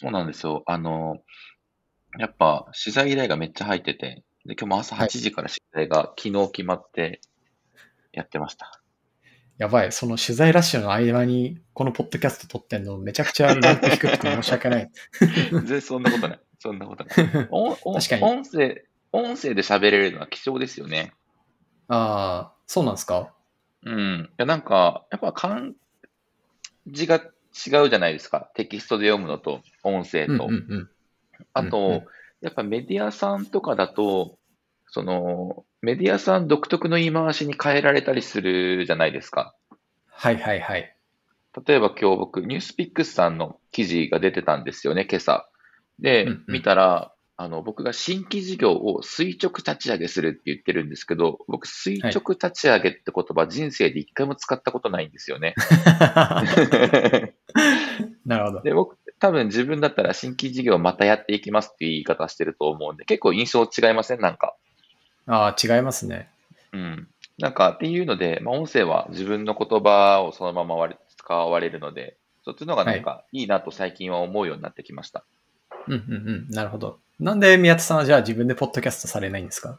そうなんですよ。あの、やっぱ取材依頼がめっちゃ入ってて、で、今日も朝8はい。時から取材が昨日決まってやってました。やばい。その取材ラッシュの間に、このポッドキャスト撮ってんの、めちゃくちゃランク低くて申し訳ない。全然そんなことない。そんなことない。おお確かに。音声、音声で喋れるのは貴重ですよね。ああ、そうなんですか？うん。いや、なんか、やっぱ漢字が違うじゃないですか。テキストで読むのと、音声と。うんうんうん。あとうんうん、やっぱメディアさんとかだと、その、メディアさん独特の言い回しに変えられたりするじゃないですか。はいはいはい。例えば今日僕、ニュースピックスさんの記事が出てたんですよね、今朝。で、うんうん見たら、あの、僕が新規事業を垂直立ち上げするって言ってるんですけど、僕、垂直立ち上げって言葉、人生で一回も使ったことないんですよね。なるほど。で、僕、多分自分だったら新規事業またやっていきますっていう言い方してると思うんで、結構印象違いません？なんか。ああ、違いますね。うん。なんかっていうので、まあ、音声は自分の言葉をそのまま使われるので、そっちの方がなんかいいなと最近は思うようになってきました。うんうんうん。なるほど。なんで宮田さんはじゃあ自分でポッドキャストされないんですか？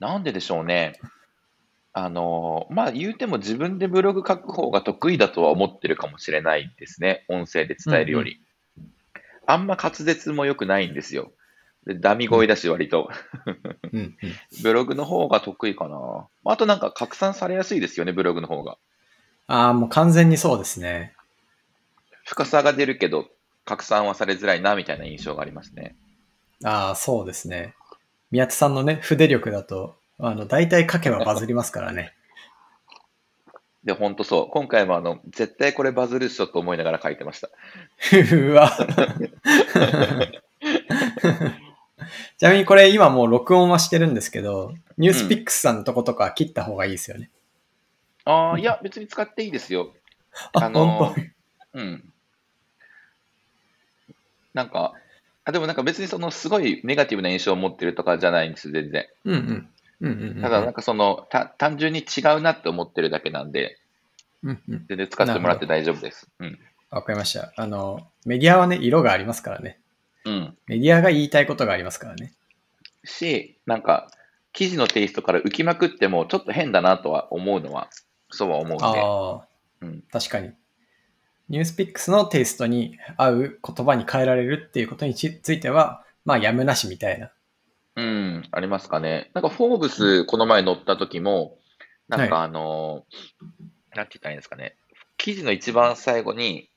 なんででしょうね。あの、まあ言うても自分でブログ書く方が得意だとは思ってるかもしれないですね。音声で伝えるより。あんま滑舌も良くないんですよ。でダミ声だし割と。うんうん。ブログの方が得意かな。あとなんか拡散されやすいですよね、ブログの方が。ああ、もう完全にそうですね。深さが出るけど、拡散はされづらいな、みたいな印象がありますね。ああ、そうですね。宮田さんのね、筆力だと、あの、大体書けばバズりますからね。で、ほんとそう。今回もあの、絶対これバズるっしょと思いながら書いてました。うわ。ちなみにこれ今もう録音はしてるんですけど、ニュースピックスさんのとことか切った方がいいですよね。ああ、いや、別に使っていいですよ。あ、あの本当うん。なんか、あ、でもなんか別にそのすごいネガティブな印象を持ってるとかじゃないんです、全然。うんうん。ただなんかその、た単純に違うなって思ってるだけなんで、うんうん。全然使ってもらって大丈夫です。うん。わかりました。あの、メディアはね、色がありますからね。うん。メディアが言いたいことがありますからね。し、なんか、記事のテイストから浮きまくってもちょっと変だなとは思うのは、そうは思うんで。ああ、うん。確かに。ニュースピックスのテイストに合う言葉に変えられるっていうことにつついては、まあ、やむなしみたいな。うん、ありますかね。なんか、フォーブス、この前載った時も、なんかあの、なんて言ったらいいんですかね。記事の一番最後に、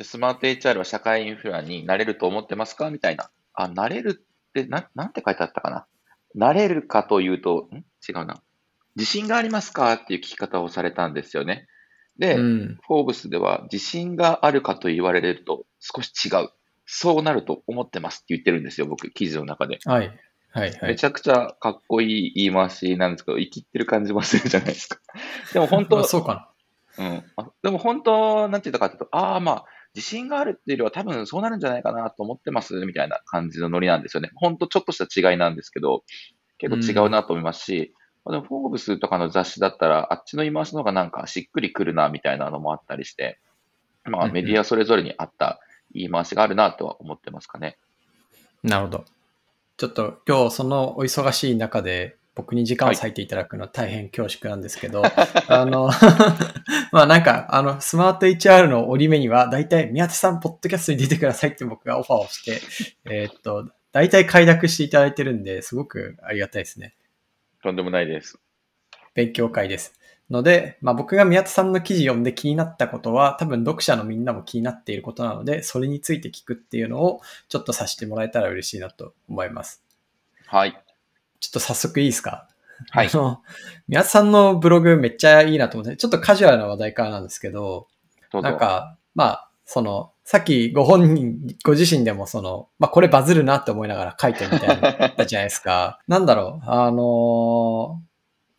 スマート HR は社会インフラになれると思ってますか？みたいな。あ、なれるって、な、なんて書いてあったかな。なれるかというと、ん？違うな。自信がありますか？っていう聞き方をされたんですよね。で、うん。フォーブスでは自信があるかと言われると少し違う。そうなると思ってますって言ってるんですよ、僕、記事の中で。はい。はい。はい。めちゃくちゃかっこいい言い回しなんですけど、生きってる感じもするじゃないですか。でも本当あ、そうかうん。あでも本当、なんて言ったかというと、ああ、まあ、自信があるっていうよりは多分そうなるんじゃないかなと思ってます、みたいな感じのノリなんですよね。本当ちょっとした違いなんですけど、結構違うなと思いますし、でもフォーブスとかの雑誌だったら、あっちの言い回しの方がなんかしっくりくるな、みたいなのもあったりして、まあメディアそれぞれに合った言い回しがあるなとは思ってますかね。な。なるほど。ちょっと今日そのお忙しい中で僕に時間を割いていただくのは大変恐縮なんですけど、あの、まあなんか、あの、スマート HR の折り目には、大体宮田さん、ポッドキャストに出てくださいって僕がオファーをして、えーっと、大体快諾していただいてるんで、すごくありがたいですね。とんでもないです。勉強会です。ので、まあ僕が宮田さんの記事読んで気になったことは、多分読者のみんなも気になっていることなので、それについて聞くっていうのをちょっとさせてもらえたら嬉しいなと思います。はい。ちょっと早速いいですか？はいあ。の、宮田さんのブログめっちゃいいなと思って、ちょっとカジュアルな話題からなんですけど、ど。なんか、まあ、その、さっきご本人、ご自身でもその、まあこれバズるなって思いながら書いてみたいなのあったじゃないですか。なんだろう、あのー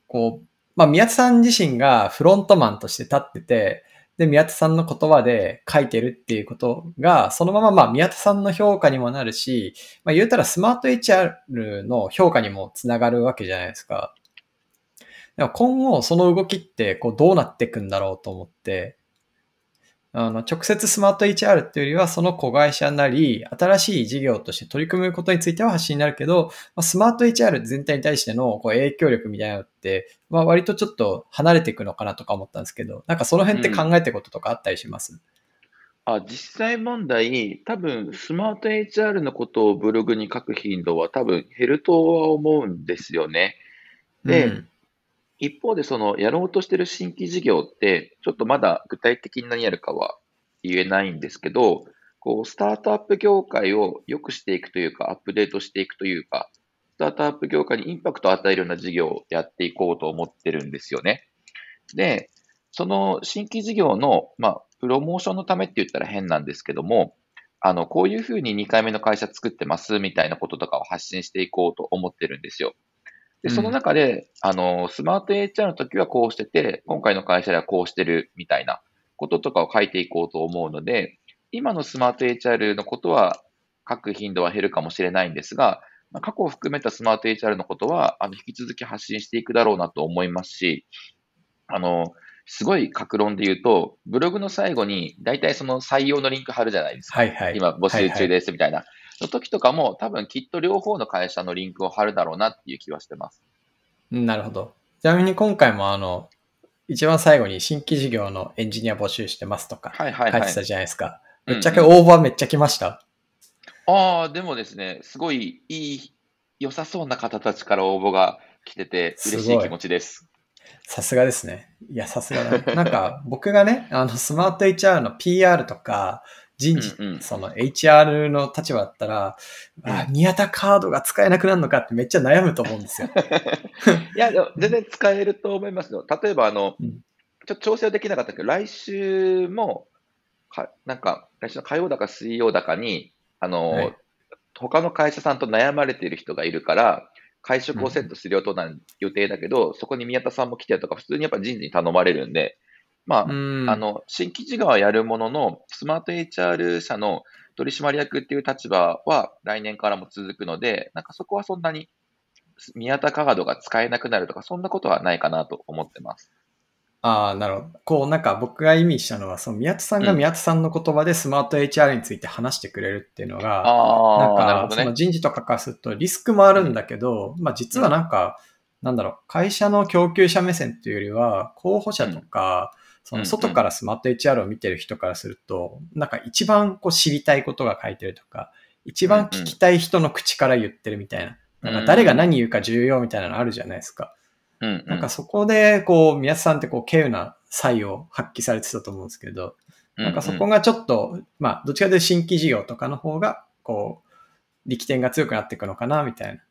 こう、まあ宮田さん自身がフロントマンとして立ってて、で、宮田さんの言葉で書いてるっていうことが、そのまままあ宮田さんの評価にもなるし、まあ言うたらスマート HR の評価にもつながるわけじゃないですか。でも今後その動きってこうどうなっていくんだろうと思って、あの、直接スマート HR っていうよりは、その子会社なり、新しい事業として取り組むことについては発信になるけど、まあ、スマート HR 全体に対してのこう影響力みたいなのって、まあ、割とちょっと離れていくのかなとか思ったんですけど、なんかその辺って考えてることとかあったりします、うんあ、実際問題、多分スマート HR のことをブログに書く頻度は多分減るとは思うんですよね。で、うん、一方でそのやろうとしてる新規事業って、ちょっとまだ具体的に何やるかは言えないんですけど、こう、スタートアップ業界を良くしていくというか、アップデートしていくというか、スタートアップ業界にインパクトを与えるような事業をやっていこうと思ってるんですよね。で、その新規事業の、まあ、プロモーションのためって言ったら変なんですけども、あの、こういうふうに2回目の会社作ってますみたいなこととかを発信していこうと思ってるんですよ。で、その中で、うん、あの、スマート HR の時はこうしてて、今回の会社ではこうしてるみたいなこととかを書いていこうと思うので、今のスマート HR のことは書く頻度は減るかもしれないんですが、まあ、過去を含めたスマート HR のことは、あの、引き続き発信していくだろうなと思いますし、あの、すごい格論で言うと、ブログの最後に大体その採用のリンク貼るじゃないですか。はいはい。今募集中ですみたいな。はいはい、の時とかも多分きっと両方の会社のリンクを貼るだろうなっていう気はしてます。なるほど。ちなみに今回もあの、一番最後に新規事業のエンジニア募集してますとか書いてたじゃないですか。ぶっちゃけ応募はめっちゃ来ました？ああ、でもですね、すごいいい、良さそうな方たちから応募が来てて嬉しい気持ちです。さすがですね。いや、さすがだ、ね。なんか、僕がね、あの、スマート HR の PR とか、人事、うんうん、その HR の立場だったら、うん、あ、宮田カードが使えなくなるのかってめっちゃ悩むと思うんですよ。いや、全然使えると思いますよ。例えば、あの、うん、ちょっと調整はできなかったけど、来週も、かなんか、来週の火曜だか水曜だかに、あの、はい、他の会社さんと悩まれている人がいるから、会食をセットする予定だけど、うん、そこに宮田さんも来てとか、普通にやっぱ人事に頼まれるんで、まあ、あの、新規事業はやるものの、スマート HR 社の取締役っていう立場は来年からも続くので、なんかそこはそんなに宮田カードが使えなくなるとか、そんなことはないかなと思ってます。ああ、なるほど。こう、なんか僕が意味したのは、その宮田さんが宮田さんの言葉でスマート HR について話してくれるっていうのが、うん、なんか、その人事とかからするとリスクもあるんだけど、うん、まあ実はなんか、なんだろう、会社の供給者目線っていうよりは、候補者とか、その外からスマート HR を見てる人からすると、なんか一番こう知りたいことが書いてるとか、一番聞きたい人の口から言ってるみたいな。なんか誰が何言うか重要みたいなのあるじゃないですか。うんなんかそこで、こう、宮津さんってこう、稀有な才を発揮されてたと思うんですけど、なんかそこがちょっと、まあ、どっちかというと新規事業とかの方が、こう、力点が強くなっていくのかな、みたいな。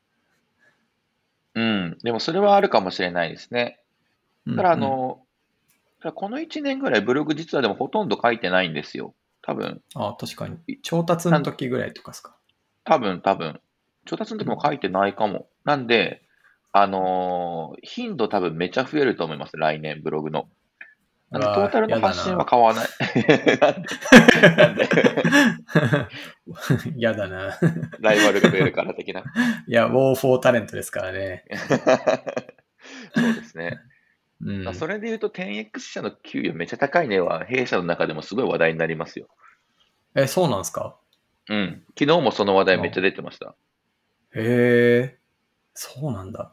うん。でもそれはあるかもしれないですね。だから、あの、この1年ぐらいブログ実はでもほとんど書いてないんですよ。多分。ああ、確かに。調達の時ぐらいとかですか。多分、多分。調達の時も書いてないかも。なんで、あのー、頻度多分めちゃ増えると思います、来年、ブログの。なんで、トータルの発信は変わらない。なんで嫌だな。ライバルが増えるから的な。いや、ウォーフォータレントですからね。そうですね。うん、それで言うと、10X 社の給与めちゃ高いねは、弊社の中でもすごい話題になりますよ。え、そうなんですか？うん。昨日もその話題めっちゃ出てました。へえ、そうなんだ。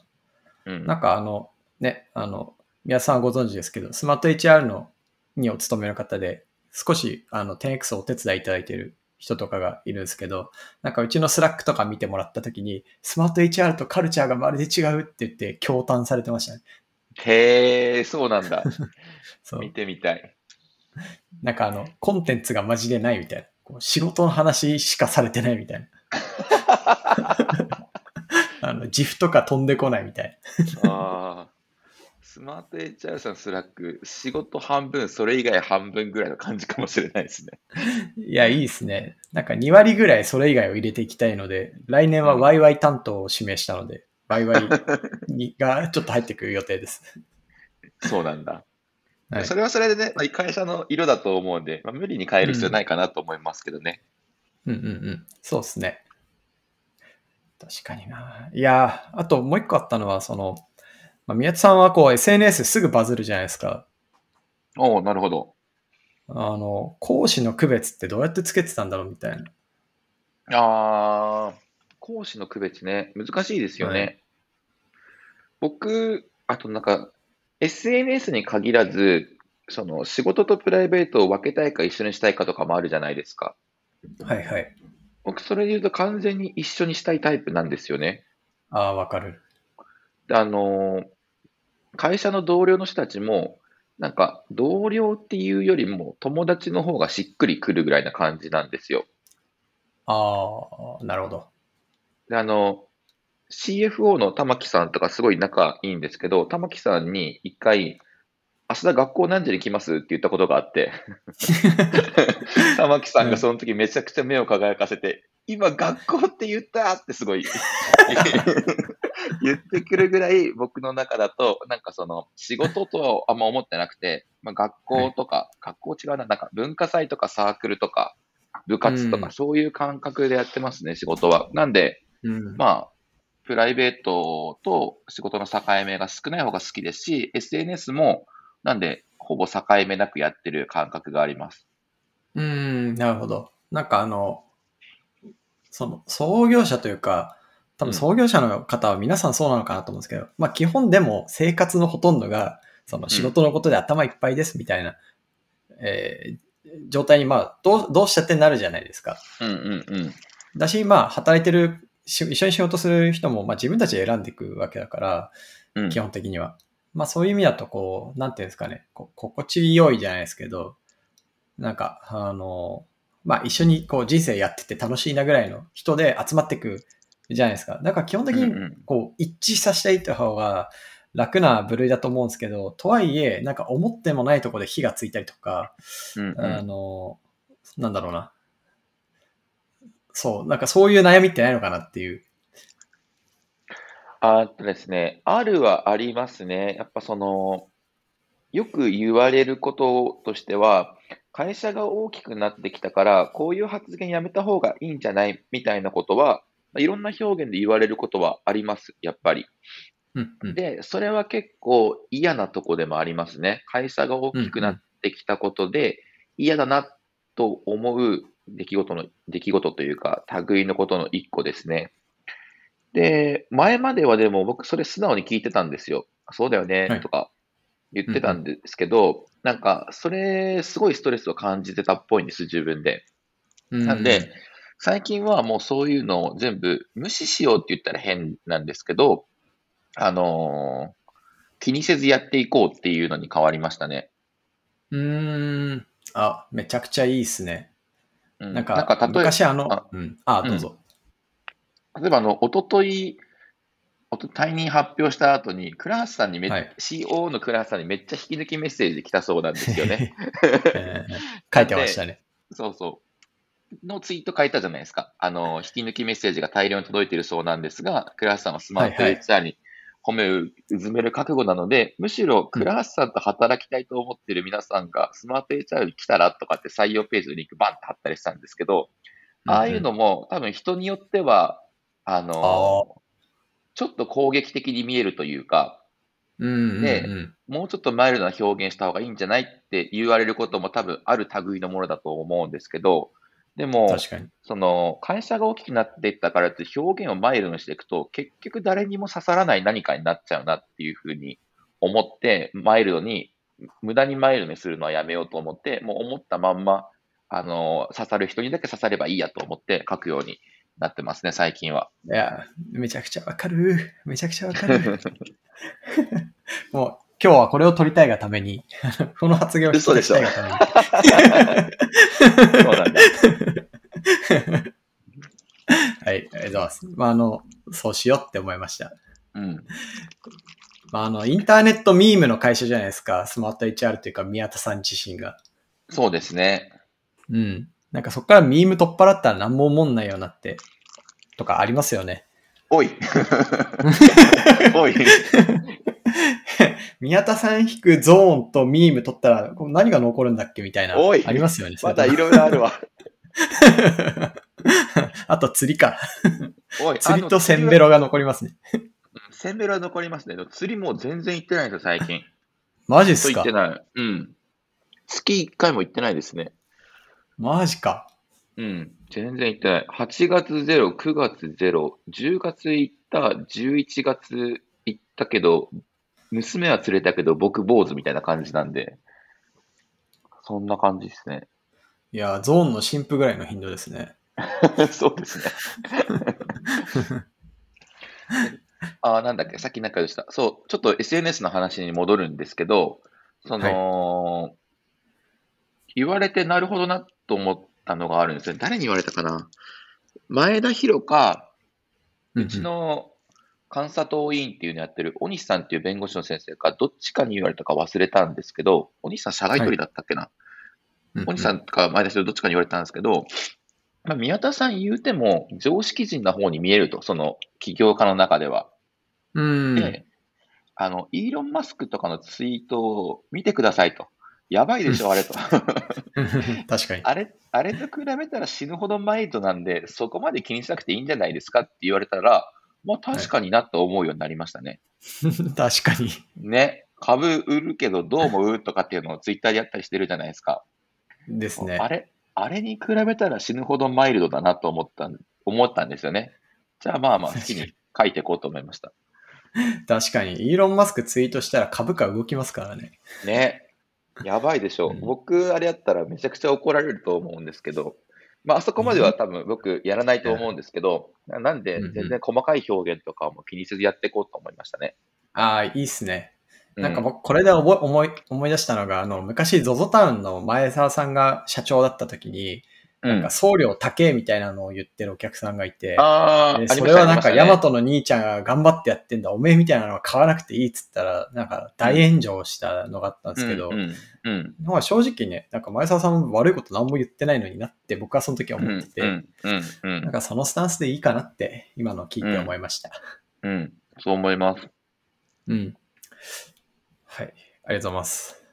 うん、なんかあの、ね、あの、皆さんご存知ですけど、スマート HR のにお勤めの方で、少しあの 10X をお手伝いいただいている人とかがいるんですけど、なんかうちの Slack とか見てもらった時に、 SmartHR とカルチャーがまるで違うって言って驚嘆されてましたね。へえ、そうなんだ。そう。見てみたい。なんかあの、コンテンツがマジでないみたいな。こう仕事の話しかされてないみたいな。あの、 GIF とか飛んでこないみたい。ああ。 SmartHR さん Slack、仕事半分、それ以外半分ぐらいの感じかもしれないですね。いや、いいですね。なんか2割ぐらいそれ以外を入れていきたいので、来年は YY 担当を指名したので、YY がちょっと入ってくる予定です。そうなんだ。はい、それはそれでね、会社の色だと思うんで、まあ、無理に変える必要ないかなと思いますけどね。うん、うん、うんうんそうですね。確かにな。いや、あともう一個あったのは、その、まあ、宮津さんはこう SNS すぐバズるじゃないですか。おおなるほど。あの、講師の区別ってどうやってつけてたんだろうみたいな。ああ、講師の区別ね、難しいですよね。はい僕、あとなんか、SNS に限らず、その仕事とプライベートを分けたいか一緒にしたいかとかもあるじゃないですか。はいはい。僕、それで言うと完全に一緒にしたいタイプなんですよね。ああ、わかる。であのー会社の同僚の人たちも、なんか、同僚っていうよりも友達の方がしっくりくるぐらいな感じなんですよ。ああ、なるほど。で、あの、CFO の玉木さんとかすごい仲いいんですけど、玉木さんに一回、明日学校何時に来ますって言ったことがあって、玉木さんがその時めちゃくちゃ目を輝かせて、今学校って言ったってすごい 言ってくるぐらい僕の中だと、なんかその仕事とはあんま思ってなくて、まあ、学校とか、学校違うな、なんか文化祭とかサークルとか、部活とか、うんそういう感覚でやってますね、仕事は。なんで、うん。まあ、プライベートと仕事の境目が少ない方が好きですし、SNS も、なんで、ほぼ境目なくやってる感覚があります。うーん、なるほど。なんかあの、その、創業者というか、多分創業者の方は皆さんそうなのかなと思うんですけど、まあ基本でも生活のほとんどが、その仕事のことで頭いっぱいですみたいな、えー状態に、まあ、どう、どうしちゃってなるじゃないですか。うんうんうん。だし、まあ、働いてる、し一緒に仕事する人も、まあ自分たちで選んでいくわけだから、うん基本的には。まあそういう意味だと、こう、なんていうんですかね、こ心地よいじゃないですけど、なんか、あの、まあ一緒にこう人生やってて楽しいなぐらいの人で集まっていくじゃないですか。だから基本的にこう一致させていった方が楽な部類だと思うんですけど、とはいえ、なんか思ってもないところで火がついたりとか、うんうんあの、なんだろうな。そう、なんかそういう悩みってないのかなっていう。あとですね、あるはありますね。やっぱその、よく言われることとしては、会社が大きくなってきたから、こういう発言やめた方がいいんじゃないみたいなことは、まあいろんな表現で言われることはあります、やっぱり。うんうん。で、それは結構嫌なとこでもありますね。会社が大きくなってきたことで、嫌だなと思う出来事の、出来事というか、類のことの一個ですね。で、前まではでも僕それ素直に聞いてたんですよ。そうだよねはい、とか言ってたんですけど、なんか、それ、すごいストレスを感じてたっぽいんです、自分で。なんで、最近はもうそういうのを全部無視しようって言ったら変なんですけど、あのー気にせずやっていこうっていうのに変わりましたね。うーん。あ、めちゃくちゃいいっすね。うん、なんか、なんか例えば、昔あの、あうん。あ、どうぞ。例えばあの、おととい、おと退任発表した後に、倉橋さんにめっ、はい CO の倉橋さんにめっちゃ引き抜きメッセージで来たそうなんですよね。えー書いてましたね。そうそう。のツイート書いたじゃないですか。あの、引き抜きメッセージが大量に届いているそうなんですが、倉橋さんはスマート HR に褒めをうずめる覚悟なので、むしろ倉橋さんと働きたいと思っている皆さんがスマート HR に来たらとかって採用ページのリンクバンって貼ったりしたんですけど、ああいうのも多分人によっては、あの、ちょっと攻撃的に見えるというか、うんうんうん。でもうちょっとマイルドな表現した方がいいんじゃないって言われることも多分ある類のものだと思うんですけど、でも。その会社が大きくなっていったからって表現をマイルドにしていくと、結局誰にも刺さらない何かになっちゃうなっていうふうに思って、マイルドに、無駄にマイルドにするのはやめようと思って、もう思ったまんま、あの、刺さる人にだけ刺さればいいやと思って書くようになってますね、最近は。いや、めちゃくちゃわかる。めちゃくちゃわかる。もう、今日はこれを取りたいがために、この発言を嘘でしょたいがために。そうなんだ。はい、ありがとうございます。まあ、あの、そうしようって思いました。うん。まあ、あの、インターネットミームの会社じゃないですか。スマート HR というか、宮田さん自身が。そうですね。うん。なんかそこからミーム取っ払ったら何も思んないようになって、とかありますよね。おい。おい。宮田さん引くゾーンとミーム取ったら、こう何が残るんだっけみたいな。おいありますよね。まだいろいろあるわ。あと釣りか。おい。釣りとセンベロ。ロが残りますね。センベロは残りますね。釣りもう全然行ってないんですよ、最近。マジっすか？と言ってない。うん。月1回も行ってないですね。マジか。うん。全然行ってない。8月ゼロ、9月ゼロ、10月行った、11月行ったけど、娘は連れたけど、僕坊主みたいな感じなんで、そんな感じですね。いや、ゾーンの新婦ぐらいの頻度ですね。そうですね。あー、なんだっけ、さっきなんかでした。そう、ちょっと SNS の話に戻るんですけど、その、言われてなるほどなと思ったのがあるんですよ。誰に言われたかな？前田博か、うちの監査党委員っていうのやってる小西さんっていう弁護士の先生か、どっちかに言われたか忘れたんですけど、小西さん社外取りだったっけな、うんうん、小西さんか前田博どっちかに言われたんですけど、まあ、宮田さん言うても常識人な方に見えると、その起業家の中では。うん。で、あの、イーロン・マスクとかのツイートを見てくださいと。やばいでしょ、あれと。確かに。あれ、あれと比べたら死ぬほどマイルドなんで、そこまで気にしなくていいんじゃないですかって言われたら、まあ確かになと思うようになりましたね。確かに。ね。株売るけどどう思うとかっていうのをツイッターでやったりしてるじゃないですか。ですね。あれ、あれに比べたら死ぬほどマイルドだなと思ったん、思ったんですよね。じゃあまあまあ好きに書いていこうと思いました。確かに。イーロン・マスクツイートしたら株価動きますからね。ね。やばいでしょう。うん僕、あれやったらめちゃくちゃ怒られると思うんですけど、まあ、あそこまでは多分僕やらないと思うんですけど、ななんで全然細かい表現とかも気にせずやっていこうと思いましたね。ああ、いいっすね。なんかう僕、これで思い思い思い出したのが、あの、昔、ZOZO タウンの前澤さんが社長だった時に、うんなんか送料高えみたいなのを言ってるお客さんがいて、それはなんか、ヤマトの兄ちゃんが頑張ってやってんだ、おめえみたいなのは買わなくていいっつったら、なんか大炎上したのがあったんですけど、まあ正直ね、なんか前澤さん悪いこと何も言ってないのになって僕はその時はうん思ってて、なんかそのスタンスでいいかなって今の聞いて思いました。うん、そう思います。うん。はい。ありがとうございます。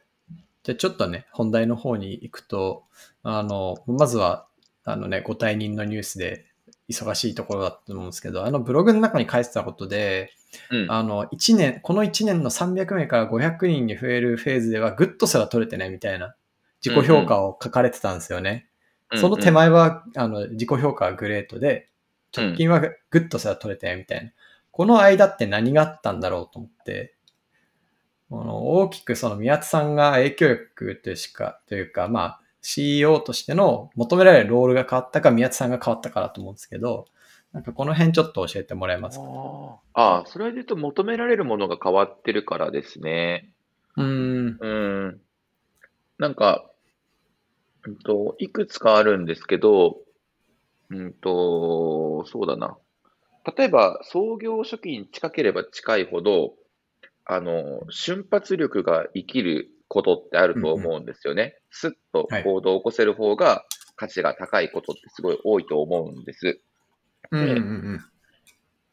じゃあちょっとね、本題の方に行くと、あの、まずは、あのね、ご退任のニュースで忙しいところだと思うんですけど、あのブログの中に書いてたことで、うん、あの、1年、この1年の300名から500人に増えるフェーズでは good すら取れてないみたいな自己評価を書かれてたんですよね。その手前は、あの、自己評価は great で、直近は good すら取れてないみたいな。この間って何があったんだろうと思って、あの大きくその宮津さんが影響力というしか、というか、まあ、CEO としての求められるロールが変わったか、宮津さんが変わったかだと思うんですけど、なんかこの辺ちょっと教えてもらえますか？ああ、それで言うと求められるものが変わってるからですね。うーん。うん。なんか、うんと、いくつかあるんですけど、うんと、そうだな。例えば、創業初期に近ければ近いほど、あの、瞬発力が生きることってあると思うんですよね。スッと行動を起こせる方が価値が高いことってすごい多いと思うんです。うんうんうん。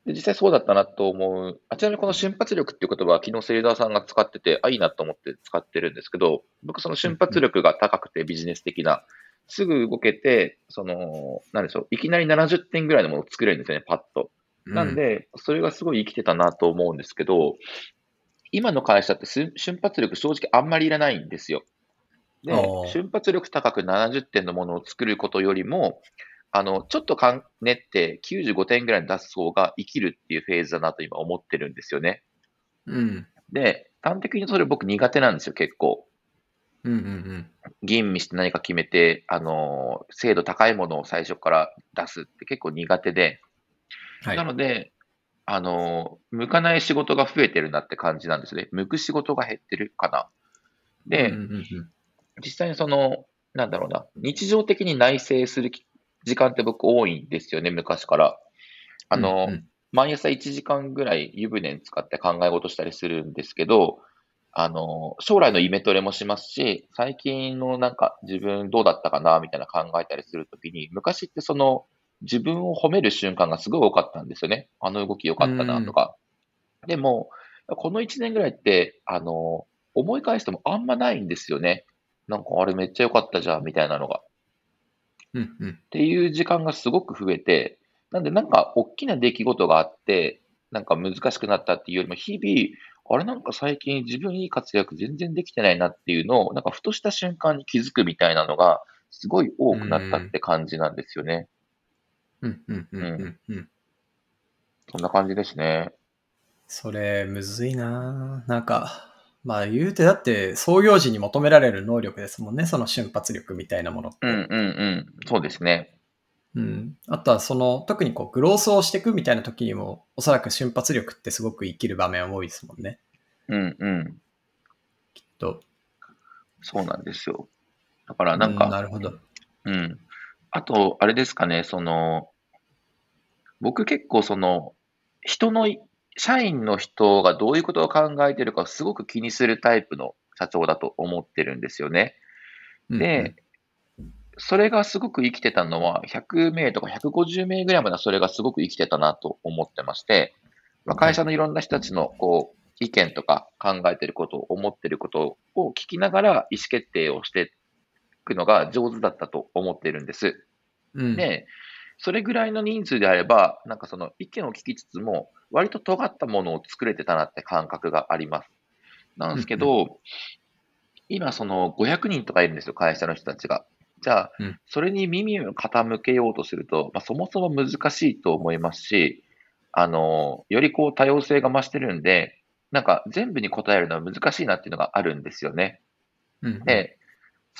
で実際そうだったなと思う。あちなみにこの瞬発力っていう言葉は昨日セリダーさんが使ってて、あ、いいなと思って使ってるんですけど、僕その瞬発力が高くてビジネス的な、すぐ動けて、その、なんでしょう、いきなり70点ぐらいのものを作れるんですよね、パッと。なんで、それがすごい生きてたなと思うんですけど、今の会社ってす瞬発力正直あんまりいらないんですよ。で瞬発力高く70点のものを作ることよりも、あの、ちょっとかん練って95点ぐらい出す方が生きるっていうフェーズだなと今思ってるんですよね。うん。で、端的にそれ僕苦手なんですよ、結構。うんうんうん。はい。なので、あの、向かない仕事が増えてるなって感じなんですね。向く仕事が減ってるかな。で、うんうんうん実際にその、なんだろうな、日常的に内省するき時間って僕多いんですよね、昔から。あの、うんうん毎朝1時間ぐらい湯船に使って考え事したりするんですけど、あの、将来のイメトレもしますし、最近のなんか自分どうだったかな、みたいな考えたりするときに、昔ってその、自分を褒める瞬間がすごい多かったんですよね。あの動き良かったな、とか。でも、この1年ぐらいって、あの、思い返してもあんまないんですよね。なんかあれめっちゃ良かったじゃん、みたいなのが。うんうんっていう時間がすごく増えて、なんでなんか大きな出来事があって、なんか難しくなったっていうよりも、日々、あれなんか最近自分いい活躍全然できてないなっていうのを、なんかふとした瞬間に気づくみたいなのが、すごい多くなったって感じなんですよね。うん、うん、うん、うん、うん。そんな感じですね。それ、むずいななんか、まあ言うてだって創業時に求められる能力ですもんね、その瞬発力みたいなものって。うんうんうん。そうですね。うん。あとはその、特にこう、グロースをしていくみたいな時にも、おそらく瞬発力ってすごく生きる場面多いですもんね。うんうん。と。そうなんですよ。だからなんうか、なるほど。うん。あと、あれですかね、その、僕結構その、人のい、社員の人がどういうことを考えてるかをすごく気にするタイプの社長だと思ってるんですよね。で、それがすごく生きてたのは、100名とか150名ぐらいまではそれがすごく生きてたなと思ってまして、まあ、会社のいろんな人たちのこう意見とか考えてることを思ってることを聞きながら意思決定をしていくのが上手だったと思ってるんです。うん、うん、で、それぐらいの人数であれば、なんかその意見を聞きつつも、割と尖ったものを作れてたなって感覚があります。なんですけど、今その500人とかいるんですよ、会社の人たちが。じゃあうん、それに耳を傾けようとすると、まあ、そもそも難しいと思いますし、あの、よりこう多様性が増してるんで、なんか全部に答えるのは難しいなっていうのがあるんですよね。うん、で、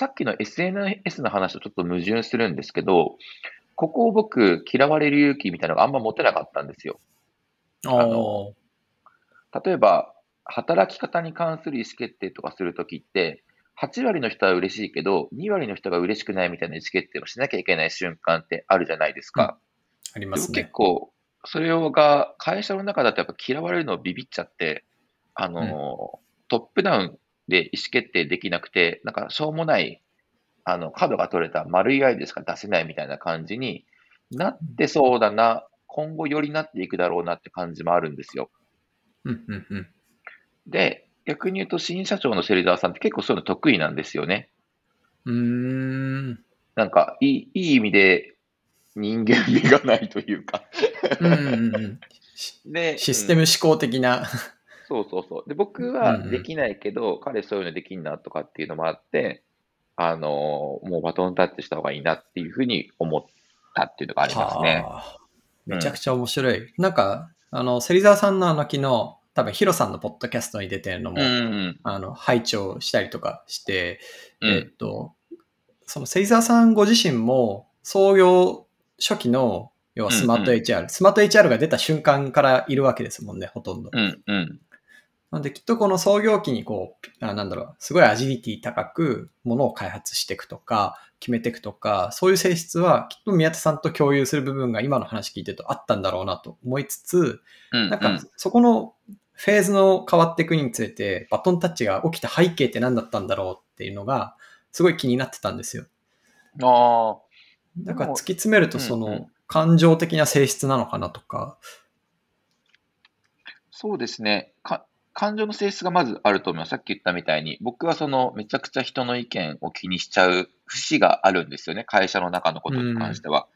さっきの SNS の話とちょっと矛盾するんですけど、ここを僕、嫌われる勇気みたいなのがあんま持てなかったんですよ。あの例えば、働き方に関する意思決定とかするときって、8割の人は嬉しいけど、2割の人が嬉しくないみたいな意思決定をしなきゃいけない瞬間ってあるじゃないですか。ありでもますね。結構、それが会社の中だとやっぱ嫌われるのをビビっちゃって、あの、トップダウンで意思決定できなくて、なんかしょうもない、あの、角が取れた丸いアイデアしか出せないみたいな感じになってそうだな、今後よりなっていくだろうなって感じもあるんですよ。うん、うん、うん。で、逆に言うと新社長の芹沢さんって結構そういうの得意なんですよね。うーん。なんか、いい、いい意味で人間味がないというか。うんうんうん。で、システム思考的な。そうそうそう。で、僕はできないけど、彼そういうのできんなとかっていうのもあって、あの、もうバトンタッチした方がいいなっていうふうに思ったっていうのがありますね。はあめちゃくちゃ面白い。なんか、あの、芹沢さんのあの昨日、多分ヒロさんのポッドキャストに出てるのも、うん。あの、拝聴したりとかして、うんえっと、その芹沢さんご自身も創業初期の、要はスマートうん HR、スマート HR が出た瞬間からいるわけですもんね、ほとんど。うん。うん。なんできっとこの創業期にこう、あなんだろう、すごいアジリティ高くものを開発していくとか、決めていくとか、そういう性質はきっと宮田さんと共有する部分が今の話聞いてるとあったんだろうなと思いつつ、うん。なんかそこのフェーズの変わっていくにつれて、バトンタッチが起きた背景って何だったんだろうっていうのが、すごい気になってたんですよ。うん、ああ。だからでも突き詰めるとそうんうんの感情的な性質なのかなとか、そうですね。か感情の性質がまずあると思います。さっき言ったみたいに、僕はそのめちゃくちゃ人の意見を気にしちゃう節があるんですよね。会社の中のことに関しては。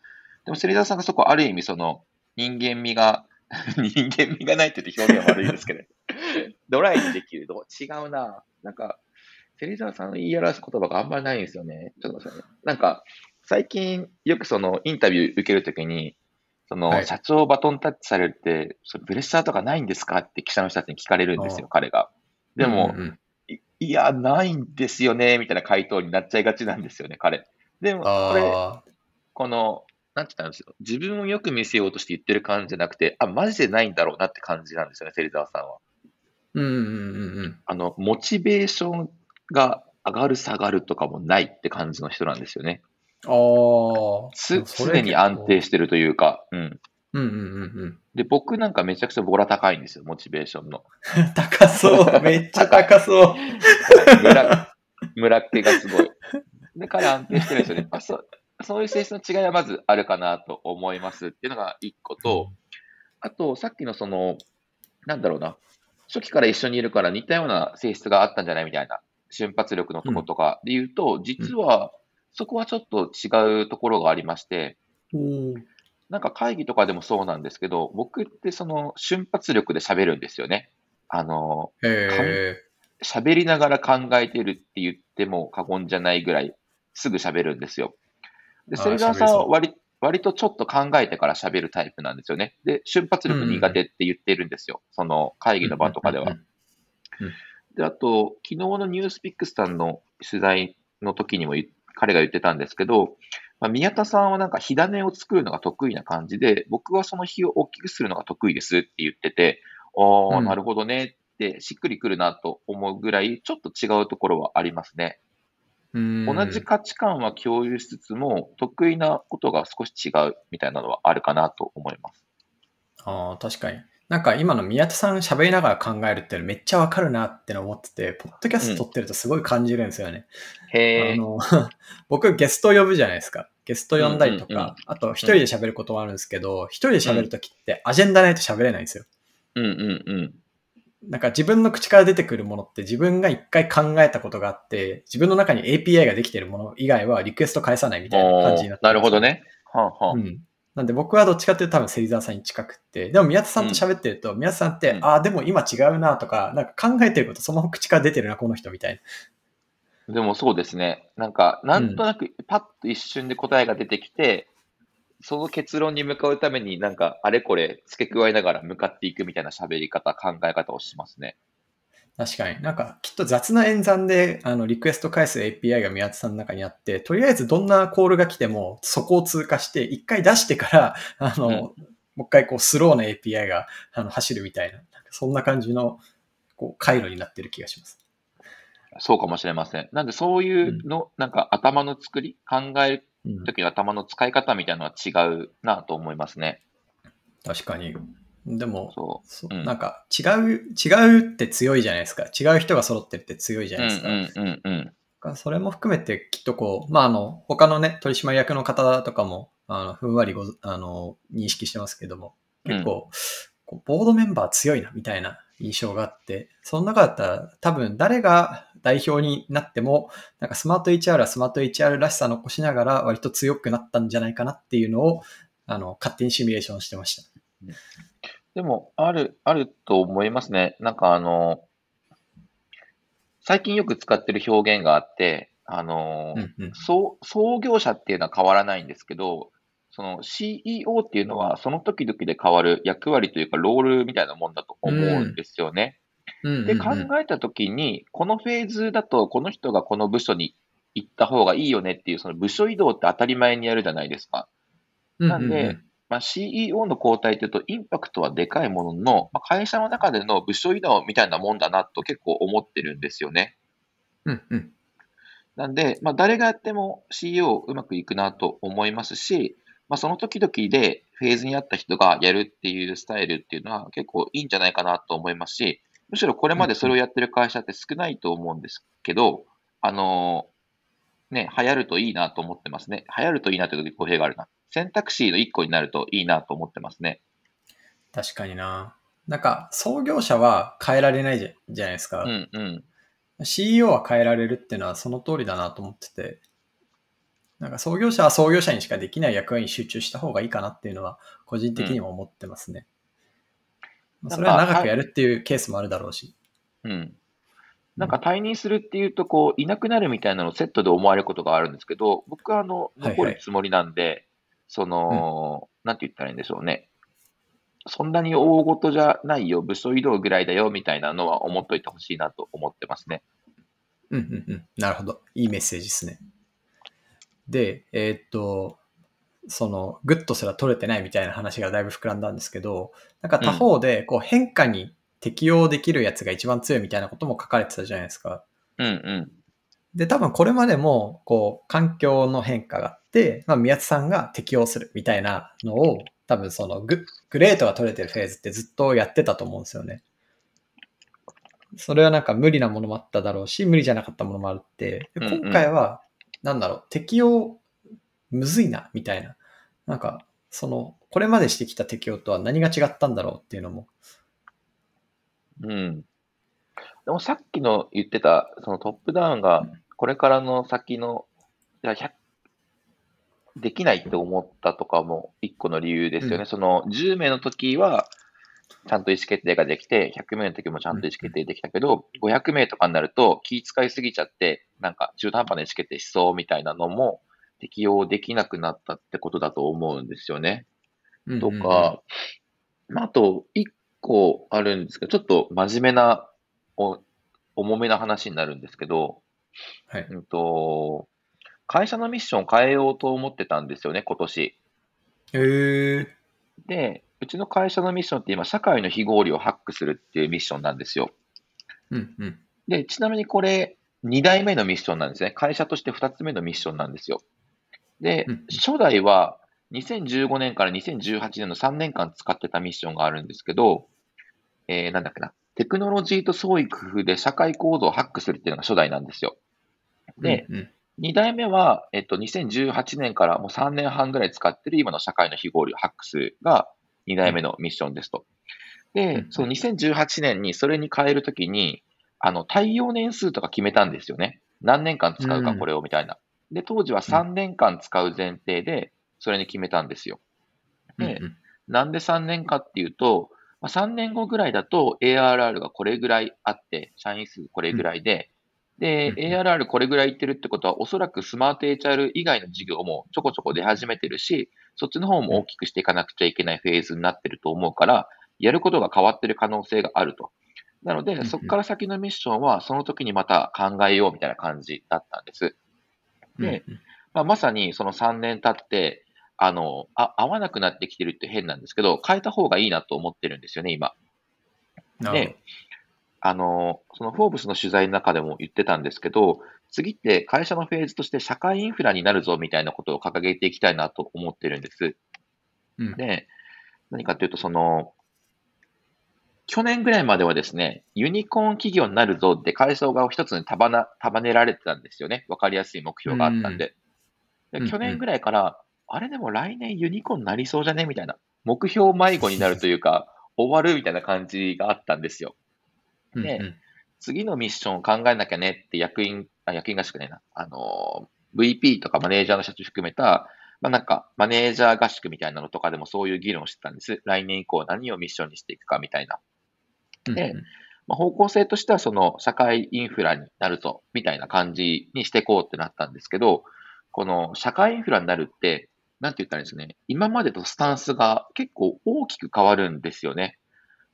でも、芹沢さんがそこある意味その人間味が、人間味がないって言って表現は悪いですけど、ドライにできる。ど違うな。なんか、芹沢さんの言い表す言葉があんまりないんですよね。ちょっと待ってくださいね。なんか、最近よくそのインタビュー受けるときに、その、はい社長バトンタッチされるって、それプレッシャーとかないんですかって記者の人たちに聞かれるんですよ、彼が。でも、うんうんいいや、ないんですよね、みたいな回答になっちゃいがちなんですよね、彼。でも、これ、あこの、なんて言ったんですよ。自分をよく見せようとして言ってる感じじゃなくて、あ、マジでないんだろうなって感じなんですよね、芹沢さんは。ーうんうんうんうん。あの、モチベーションが上がる下がるとかもないって感じの人なんですよね。ああ。つそれ常に安定してるというか、うん。うんうんうんうん。で、僕なんかめちゃくちゃボラ高いんですよ、モチベーションの。高そう。めっちゃ高そう。村、村っ気がすごい。で、彼安定してるんですよね。あそうそういう性質の違いはまずあるかなと思いますっていうのが一個と、あと、さっきのその、なんだろうな、初期から一緒にいるから似たような性質があったんじゃないみたいな、瞬発力のとことかで言うと、実は、そこはちょっと違うところがありまして、なんか会議とかでもそうなんですけど、僕ってその瞬発力で喋るんですよね。あの、へ喋りながら考えてるって言っても過言じゃないぐらいすぐ喋るんですよ。で、芹沢さんは割割とちょっと考えてから喋るタイプなんですよね。で、瞬発力苦手って言ってるんですよ。その会議の場とかでは。で、あと、昨日のニュースピックスさんの取材の時にも言彼が言ってたんですけど、まあ、宮田さんはなんか火種を作るのが得意な感じで、僕はその火を大きくするのが得意ですって言ってて、ああ、うんなるほどねってしっくりくるなと思うぐらい、ちょっと違うところはありますね。うん同じ価値観は共有しつつも、得意なことが少し違うみたいなのはあるかなと思います。ああ、確かに。なんか今の宮田さん喋りながら考えるってめっちゃわかるなっての思ってて、ポッドキャスト撮ってるとすごい感じるんですよね。へえ。あの、僕ゲスト呼ぶじゃないですか。ゲスト呼んだりとか、うんうんうんあと一人で喋ることもあるんですけど、一人で喋るときってアジェンダないと喋れないんですよ。うんうんうん。なんか自分の口から出てくるものって自分が一回考えたことがあって、自分の中に API ができているもの以外はリクエスト返さないみたいな感じになってなるほど。ね。はあはあうん。なんで僕はどっちかっていうと多分芹沢さんに近くって、でも宮田さんと喋ってると、宮田さんって、うんああ、でも今違うなとか、なんか考えてることその口から出てるな、この人みたいな。でもそうですね。なんか、なんとなくパッと一瞬で答えが出てきて、その結論に向かうためになんかあれこれ付け加えながら向かっていくみたいな喋り方、考え方をしますね。確かに。なんか、きっと雑な演算で、あの、リクエスト返す API が宮田さんの中にあって、とりあえずどんなコールが来ても、そこを通過して、一回出してから、あの、うんもう一回こう、スローな API が、あの、走るみたいな、なんかそんな感じの、こう、回路になってる気がします。そうかもしれません。なんでそういうの、なんか頭の作り、考えるうん。時の頭の使い方みたいなのは違うなと思いますね。確かに。でも、そそううんなんか、違う、違うって強いじゃないですか。違う人が揃ってるって強いじう。ゃないですか。うんうんうんうん。それも含めてきっとこう、まあ、あの、他のね、取締役の方とかも、あの、ふんわりご、あの、認識してますけども、結構、こうボードメンバー強いな、みたいな印象があって、その中だったら多分誰が代表になっても、なんかスマート HR はスマート HR らしさ残しながら割と強くなったんじゃないかなっていうのを、あの、勝手にシミュレーションしてました。でも、ある、あると思いますね。なんかあの、最近よく使ってる表現があって、あの、うんうん。創創業者っていうのは変わらないんですけど、その CEO っていうのはその時々で変わる役割というかロールみたいなもんだと思うんですよね。で、考えた時に、このフェーズだとこの人がこの部署に行った方がいいよねっていう、その部署移動って当たり前にやるじゃないですか。なんで、うんうんうんまあ、CEO の交代というとインパクトはでかいものの、まあ、会社の中での部署移動みたいなもんだなと結構思ってるんですよね。うんうん。なんで、まあ、誰がやっても CEO うまくいくなと思いますし、まあ、その時々でフェーズに合った人がやるっていうスタイルっていうのは結構いいんじゃないかなと思いますし、むしろこれまでそれをやってる会社って少ないと思うんですけど、あのね、流行るといいなと思ってますね。流行るといいなという時語弊があるな。選択肢の一個になるといいなと思ってますね。確かにな。なんか、創業者は変えられないじゃじゃないですか。うんうん。CEO は変えられるっていうのはその通りだなと思ってて、なんか創業者は創業者にしかできない役割に集中した方がいいかなっていうのは個人的にも思ってますね。まあそれは長くやるっていうケースもあるだろうし。うん。なんか退任するっていうと、こう、いなくなるみたいなのをセットで思われることがあるんですけど、僕はあの、はいはい残るつもりなんで、その、なんて言ったらいいんでしょうね。そんなに大事じゃないよ、部署移動ぐらいだよ、みたいなのは思っといてほしいなと思ってますね。うんうんうん。なるほど。いいメッセージですね。で、えーっと、その、グッとすら取れてないみたいな話がだいぶ膨らんだんですけど、なんか他方で、こう変化に適応できるやつが一番強いみたいなことも書かれてたじゃないですか。うんうん。で、多分これまでも、こう、環境の変化があって、まあ、宮津さんが適応するみたいなのを、多分そのグ、グレートが取れてるフェーズってずっとやってたと思うんですよね。それはなんか無理なものもあっただろうし、無理じゃなかったものもあるって、今回は、なんだろう、適応、むずいな、みたいな。なんか、その、これまでしてきた適応とは何が違ったんだろうっていうのも。うん。でもさっきの言ってた、そのトップダウンが、これからの先の、いや100できないって思ったとかも一個の理由ですよね。うんその10名の時は、ちゃんと意思決定ができて、100名の時もちゃんと意思決定できたけど、500名とかになると気遣いすぎちゃって、なんか中途半端な意思決定しそうみたいなのも適用できなくなったってことだと思うんですよね。とか、まあ、あと、一個あるんですけど、ちょっと真面目な、お重めな話になるんですけど、はい。うんと、会社のミッションを変えようと思ってたんですよね、今年。へー。で、うちの会社のミッションって今、社会の非合理をハックするっていうミッションなんですよ。うんうん。で、ちなみにこれ、2代目のミッションなんですね。会社として2つ目のミッションなんですよ。でうん、初代は2015年から2018年の3年間使ってたミッションがあるんですけど、えー、なんだっけな。テクノロジーと創意工夫で社会構造をハックするっていうのが初代なんですよ。で、うんうん、2代目は、えっと、2018年からもう3年半ぐらい使ってる今の社会の非合理をハックするが2代目のミッションですと。でうん、その2018年にそれに変えるときに、あの、対応年数とか決めたんですよね。何年間使うかうんこれをみたいな。で、当時は3年間使う前提で、それに決めたんですよ。でなんで3年かっていうと、まあ、3年後ぐらいだと ARR がこれぐらいあって、社員数これぐらいで、で、うん ARR これぐらいいってるってことは、おそらくスマート HR 以外の事業もちょこちょこ出始めてるし、そっちの方も大きくしていかなくちゃいけないフェーズになってると思うから、やることが変わってる可能性があると。なので、そこから先のミッションは、その時にまた考えようみたいな感じだったんです。でまあ、まさにその3年経って、あの、あ、合わなくなってきてるって変なんですけど、変えた方がいいなと思ってるんですよね、今。で、あの、そのフォーブスの取材の中でも言ってたんですけど、次って会社のフェーズとして社会インフラになるぞみたいなことを掲げていきたいなと思ってるんです。うんで、何かっていうと、その、去年ぐらいまではですね、ユニコーン企業になるぞって会社が一つに束な束ねられてたんですよね。わかりやすい目標があったんで。でうん去年ぐらいから、あれでも来年ユニコーンになりそうじゃねみたいな。目標迷子になるというか、終わるみたいな感じがあったんですよ。でうんうん次のミッションを考えなきゃねって役員、あ、役員合宿ねえな。あのー、VP とかマネージャーの社長含めた、まあなんか、マネージャー合宿みたいなのとかでもそういう議論をしてたんです。来年以降何をミッションにしていくかみたいな。でうんうんまあ、方向性としてはその社会インフラになるぞ、みたいな感じにしていこうってなったんですけど、この社会インフラになるって、なんて言ったらいいんですかね、今までとスタンスが結構大きく変わるんですよね。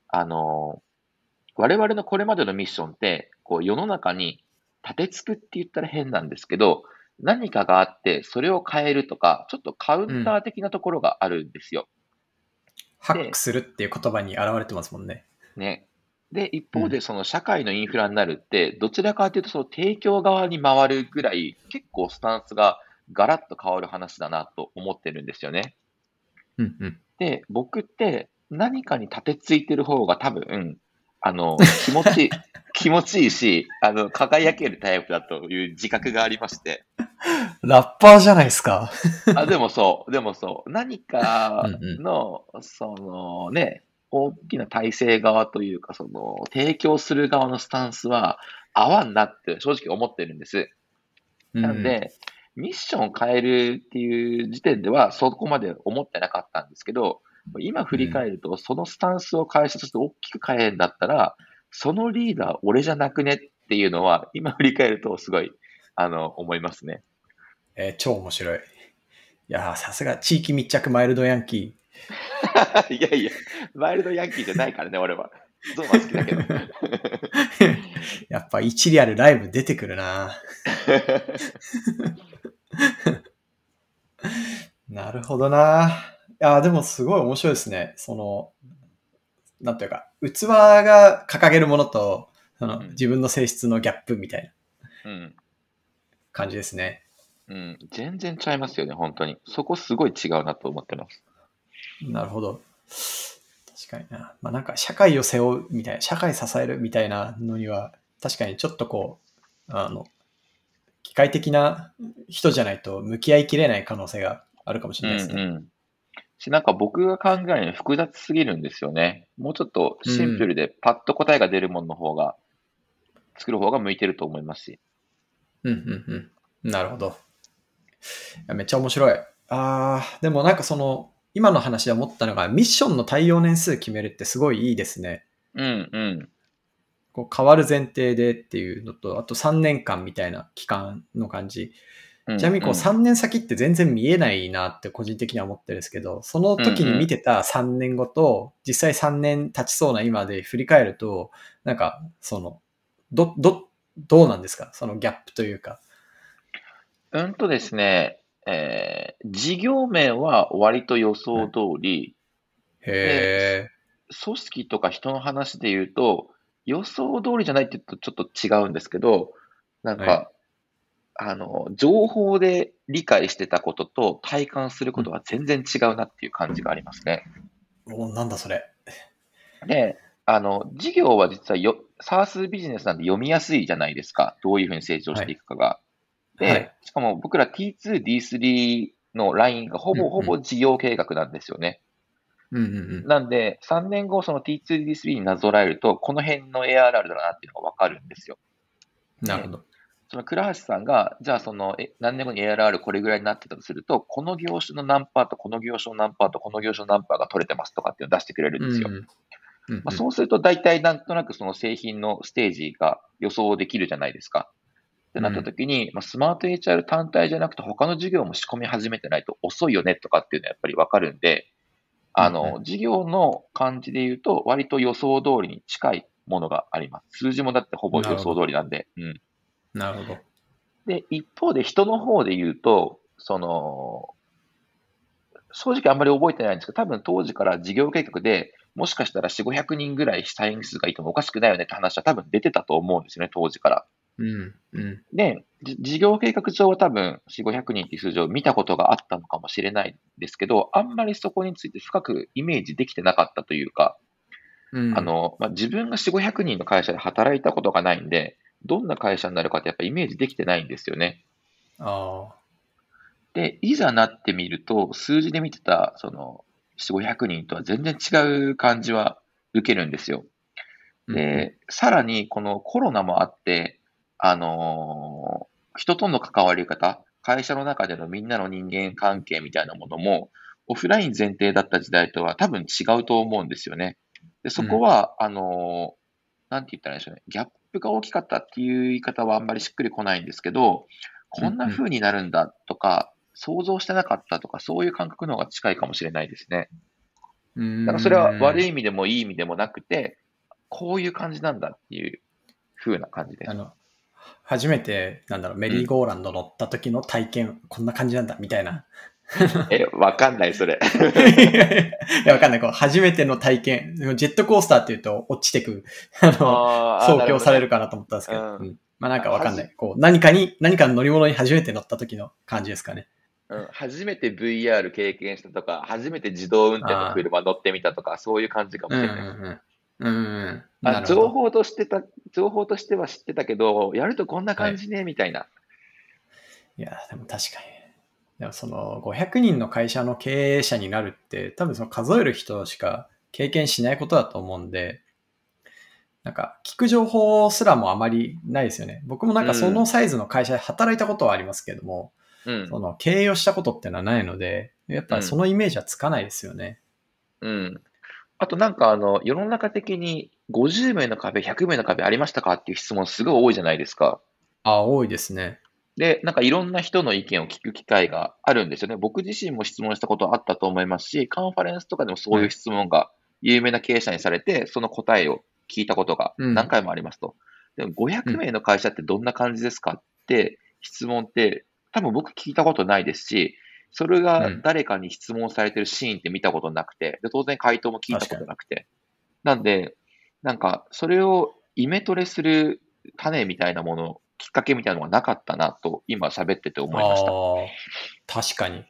あの、我々のこれまでのミッションって、こう世の中に立てつくって言ったら変なんですけど、何かがあって、それを変えるとか、ちょっとカウンター的なところがあるんですよ。ハックするっていう言葉に現れてますもんね。ね。で、一方でその社会のインフラになるって、どちらかというとその提供側に回るぐらい、結構スタンスがガラッと変わる話だなと思ってるんですよね。うんうんで、僕って何かに立てついてる方が多分、あの、気持ち気持ちいいし、あの、輝けるタイプだという自覚がありまして。ラッパーじゃないですか。あ、でもそう、でもそう、何かうんうんの、そのね、大きな体制側というか、その、提供する側のスタンスは合わんなって正直思ってるんです。なんで、ミッションを変えるっていう時点ではそこまで思ってなかったんですけど、今振り返ると、そのスタンスを会社として大きく変えるんだったら、そのリーダー俺じゃなくねっていうのは、今振り返るとすごい、あの、思いますね。えー超面白い。いやー、さすが地域密着マイルドヤンキ いやいや、ワイルドヤンキーじゃないからね、俺は。ゾウは好きだけど。ー。やっぱ一リアルライブ出てくるな。なるほどな。いやー、でもすごい面白いですね。その、なんていうか、器が掲げるものと、そのうん自分の性質のギャップみたいなうん。感じですね。うん。全然ちゃいますよね、本当に。そこすごい違うなと思ってます。なるほど。確かにな。まあなんか社会を背負うみたいな、社会支えるみたいなのには、確かにちょっとこう、あの、機械的な人じゃないと向き合いきれない可能性があるかもしうんれないですね。うん。し、なんか僕が考えるの複雑すぎるんですよね。もうちょっとシンプルでパッと答えが出るものの方が、作る方が向いてると思いますし。うんうんうん。なるほど。いやめっちゃ面白い。ああ、でもなんかその、今の話で思ったのが、ミッションの対応年数決めるってすごいいいですね。うんうん。こう変わる前提でっていうのと、あと3年間みたいな期間の感じ。うん。ちなみにこう3年先って全然見えないなって個人的には思ってるんですけど、その時に見てた3年後と、実際3年経ちそうな今で振り返ると、なんか、その、ど、ど、どうなんですか？そのギャップというか。うんとですね、えー事業面は割と予想通り、へ組織とか人の話で言うと、予想通りじゃないって言うとちょっと違うんですけど、なんか、はあの、情報で理解してたことと体感することは全然違うなっていう感じがありますね。え。おなんだそれ。で、あの、事業は実はよ、SARS ビジネスなんで読みやすいじゃないですか。どういうふうに成長していくかが。で、はいしかも僕ら T2、D3 のラインがほぼほぼ事業計画なんですよね。うんうんうん。なんで、3年後その T2、D3 になぞらえると、この辺の ARR だなっていうのがわかるんですよ。なるほど。その倉橋さんが、じゃあその、え何年後に ARR これぐらいになってたとすると、この業種の何パーと、この業種の何パーと、この業種の何パーが取れてますとかっていうのを出してくれるんですよ。うんうんうんまあ、そうすると、大体なんとなくその製品のステージが予想できるじゃないですか。ってなった時に、まあ、スマート HR 単体じゃなくて、他の事業も仕込み始めてないと遅いよねとかっていうのはやっぱりわかるんで、あうんの、事業の感じで言うと、割と予想通りに近いものがあります。数字もだってほぼ予想通りなんで。うん。なるほど。で、一方で人の方で言うと、その、正直あんまり覚えてないんですけど、多分当時から事業計画で、もしかしたら4、500人ぐらい社員数がいてもおかしくないよねって話は多分出てたと思うんですよね、当時から。うんうん。で、じ事業計画上は多分4、500人っていう数字を見たことがあったのかもしれないんですけど、あんまりそこについて深くイメージできてなかったというか、うんあ、の、まあ、自分が4、500人の会社で働いたことがないんで、どんな会社になるかってやっぱイメージできてないんですよね。ああ。で、いざなってみると、数字で見てた、その、4、500人とは全然違う感じは受けるんですよ。で、さらにこのコロナもあって、あのー人との関わり方、会社の中でのみんなの人間関係みたいなものも、オフライン前提だった時代とは多分違うと思うんですよね。で、そこは、あのーなんて言ったらいいんでしょうね。ギャップが大きかったっていう言い方はあんまりしっくりこないんですけど、こんな風になるんだとか、想像してなかったとか、そういう感覚の方が近いかもしれないですね。うん。だからそれは悪いい。意味でもいい意味でもなくて、こういう感じなんだっていう風な感じですあ。の、初めて、なんだろう、メリーゴーランド乗った時の体験、こんな感じなんだ、みたいな。え、わかんない、それ。いや、わかんない。こう、初めての体験。ジェットコースターって言うと、落ちてく、あの、創教されるか。かなと思ったんですけど。うんうんまあなんかわかんない。こう、何かに、何かの乗り物に初めて乗った時の感じですかね。うん、初めて VR 経験したとか、初めて自動運転の車乗ってみたとか、そういう感じかもしれない。んうん。うんうん。なあ情報としてた、情報としては知ってたけど、やるとこんな感じね、みたいな。いや、でも確かに。でもその500人の会社の経営者になるって、多分その数える人しか経験しないことだと思うんで、なんか聞く情報すらもあまりないですよね。僕もなんかそのサイズの会社で働いたことはありますけども、うん。その経営をしたことっていうのはないので、やっぱそのイメージはつかないですよね。うん。あとなんかあの、世の中的に50名の壁、100名の壁ありましたかっていう質問すごい多いじゃないですか。あ、多いですね。で、なんかいろんな人の意見を聞く機会があるんですよね。僕自身も質問したことあったと思いますし、カンファレンスとかでもそういう質問が有名な経営者にされて、その答えを聞いたことが何回もありますと。でも500名の会社ってどんな感じですかって質問って多分僕聞いたことないですし、それが誰かに質問されてるシーンって見たことなくて、で当然回答も聞いたことなくて。なんで、なんかそれをイメトレする種みたいなもの、きっかけみたいなのがなかったなと今喋ってて思いました。確かに。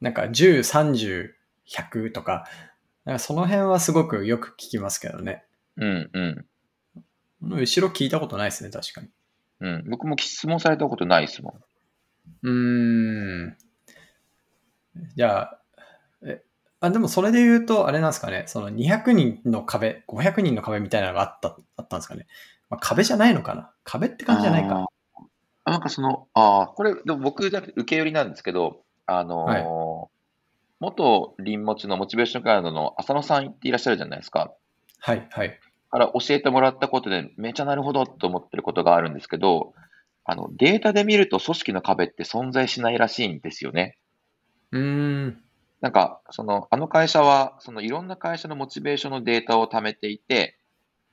なんか10、30、100とか、なんかその辺はすごくよく聞きますけどね。うんうん。後ろ聞いたことないですね、確かに。うん。僕も質問されたことないですもん。うーん。じゃあ、え、あ、でもそれで言うと、あれなんですかね、その200人の壁、500人の壁みたいなのがあった、あったんですかね。まあ、壁じゃないのかな壁って感じじゃないか。あなんかその、ああ、これ、でも僕じゃなくて受け寄りなんですけど、あのーはいも元林持ちのモチベーションガイドの浅野さんっていらっしゃるじゃないですか。はい、はい。から教えてもらったことでめちゃなるほどと思ってることがあるんですけど、あの、データで見ると組織の壁って存在しないらしいんですよね。うーん。なんか、その、あの会社は、そのいろんな会社のモチベーションのデータを貯めていて、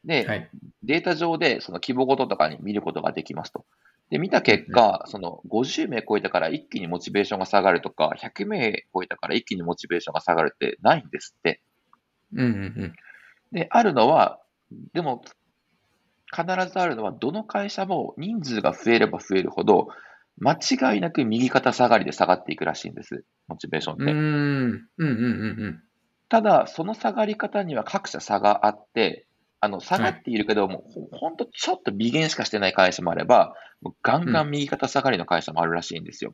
で、はい。データ上でその規模ごととかに見ることができますと。で、見た結果、その50名超えたから一気にモチベーションが下がるとか、100名超えたから一気にモチベーションが下がるってないんですって。うんうんうん。で、あるのは、でも、必ずあるのは、どの会社も人数が増えれば増えるほど、間違いなく右肩下がりで下がっていくらしいんです。モチベーションって。うんうんうんうん。ただ、その下がり方には各社差があって、あの、下がっているけども、ほほんとちょっと微減しかしてない会社もあれば、ガンガン右肩下がりの会社もあるらしいんですよ。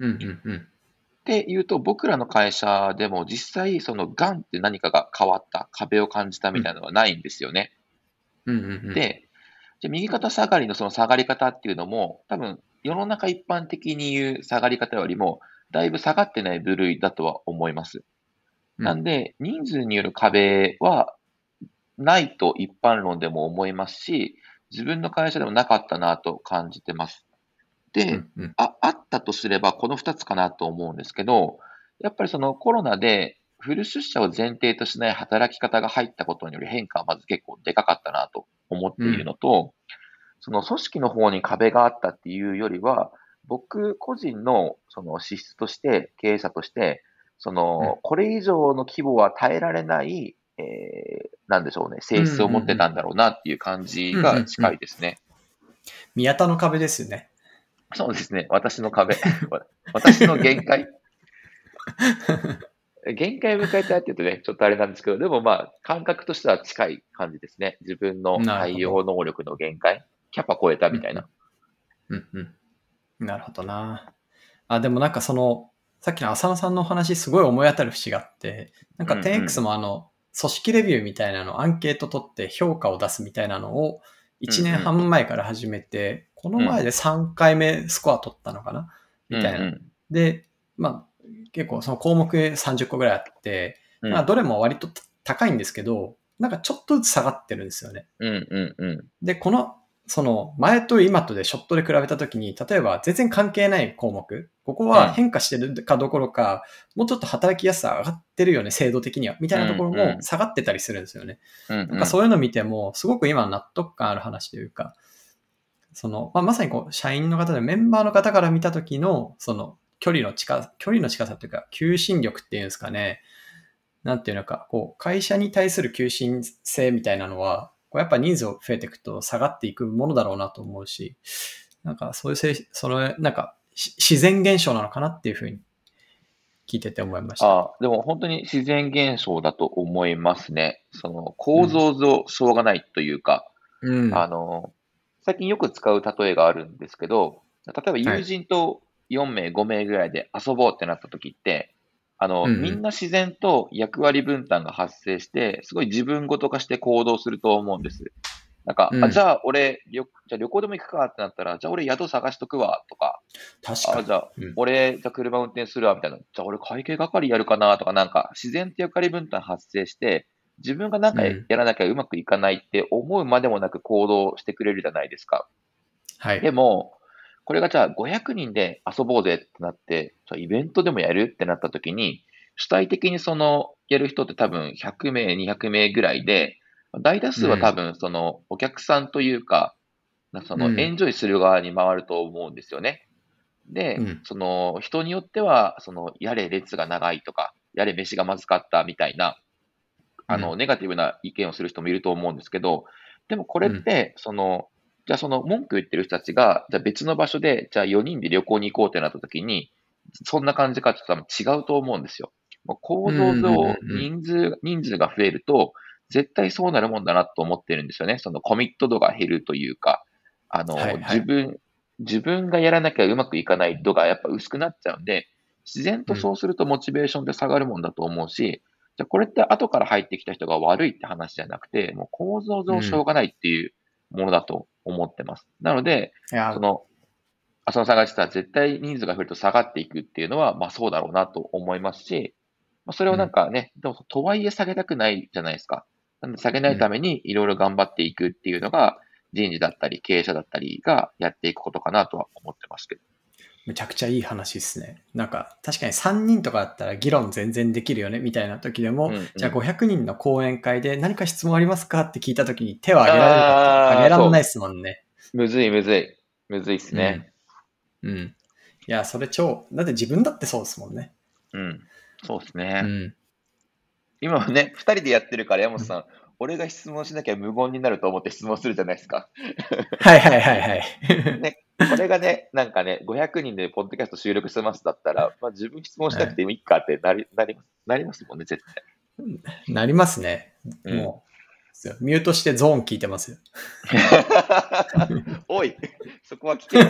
うんうんうん。っていうと、僕らの会社でも実際、そのガンって何かが変わった、壁を感じたみたいなのはないんですよね。うんうんうん。で、じゃあ右肩下がりのその下がり方っていうのも、多分世の中一般的に言う下がり方よりも、だいぶ下がってない部類だとは思います。うんなんで、人数による壁はないと一般論でも思いますし、自分の会社でもなかったなと感じてます。で、うんうんああったとすれば、この2つかなと思うんですけど、やっぱりそのコロナでフル出社を前提としない働き方が入ったことによる変化はまず結構でかかったなと思っているのと、その組織の方に壁があったっていうよりは、僕個人のその資質として、経営者として、その、これ以上の規模は耐えられない、えー、なんでしょうね、性質を持ってたんだろうなっていう感じが近いですね。宮田の壁ですよね。そうですね。私の壁。わ 私の限界。限界を迎えたっていうとね、ちょっとあれなんですけど、でもまあ、感覚としては近い感じですね。自分の対応能力の限界。キャパ超えたみたいな。うんうん。なるほどな。あ、でもなんかその、さっきの浅野さんのお話すごい思い当たる節があって、なんかうんうん 10X もあの、組織レビューみたいなの、アンケート取って評価を出すみたいなのを1年半前から始めて、この前で3回目スコア取ったのかな？みたいな。うんで、まあ、結構その項目30個ぐらいあって、うんまあどれも割と高いんですけど、なんかちょっとずつ下がってるんですよね。うんうんうん。で、この、その前と今とでショットで比べたときに、例えば全然関係ない項目、ここは変化してるかどころか、もうちょっと働きやすさ上がってるよね、制度的には、みたいなところも下がってたりするんですよね。なんかそういうの見ても、すごく今納得感ある話というか、その、まあ、まさにこう、社員の方でメンバーの方から見たときの、その、距離の近、距離の近さというか、求心力っていうんですかね。なんていうのか、こう、会社に対する求心性みたいなのは、こうやっぱ人数を増えていくと下がっていくものだろうなと思うし、なんかそういうせい、その、なんか、し自然現象なのかなっていうふうに聞いてて思いました。ああ、でも本当に自然現象だと思いますね。その構造上しょうがないというか、うん。あの、最近よく使う例えがあるんですけど、例えば友人と4名、5名ぐらいで遊ぼうってなった時って、あの、うんうんみんな自然と役割分担が発生して、すごい自分ごと化して行動すると思うんです。なんか、うんあじゃあ俺、旅じゃあ旅行でも行くかってなったら、じゃあ俺宿探しとくわとか、あ、確かに。じゃあうん俺、じゃあ車運転するわみたいな、じゃあ俺会計係やるかなとか、なんか自然と役割分担発生して、自分がなんかうんやらなきゃうまくいかないって思うまでもなく行動してくれるじゃないですか。はい。でも、これがじゃあ500人で遊ぼうぜってなって、イベントでもやるってなった時に、主体的にその、やる人って多分100名、200名ぐらいで、大多数は多分その、お客さんというか、なそのうん。エンジョイする側に回ると思うんですよね。で、うん。その、人によっては、その、やれ列が長いとか、やれ飯がまずかったみたいな、あの、うネガティブな意見をする人もいると思うんですけど、でもこれって、その、じゃあその文句言ってる人たちが、じゃあ別の場所で、じゃあ4人で旅行に行こうってなった時に、そんな感じかって多分違うと思うんですよ。構造上うん人数、人数が増えると、絶対そうなるもんだなと思ってるんですよね。そのコミット度が減るというか、あの、はいはい自分、自分がやらなきゃうまくいかない度がやっぱ薄くなっちゃうんで、自然とそうするとモチベーションって下がるもんだと思うし、じゃあこれって後から入ってきた人が悪いって話じゃなくて、もう構造上しょうがないっていうものだと思ってます。なので、その、浅野さんが言ってた絶対人数が増えると下がっていくっていうのは、まあそうだろうなと思いますし、あ、それをなんかね、でもとはいえ下げたくないじゃないですか。なんで下げないためにいろいろ頑張っていくっていうのが、人事だったり経営者だったりがやっていくことかなとは思ってますけど。めちゃくちゃいい話ですね。なんか、確かに3人とかだったら議論全然できるよね、みたいな時でも、うんうんじゃあ500人の講演会で何か質問ありますかって聞いた時に手を挙げられるか挙げられないですもんね。むずいむずい。むずいっすね。うん。うん。いや、それ超、だって自分だってそうですもんね。うん。そうですうね。ん。今はね、二人でやってるから、山本さん、俺が質問しなきゃ無言になると思って質問するじゃないですか。はいはいはいはい。ね、これがね、なんかね、500人でポッドキャスト収録してますだったら、まあ自分質問しなくてもいいかってなり、なります、なりますもんね、絶対。なりますね。うんもう、ミュートしてゾーン聞いてますよ。おい、そこは聞けよ。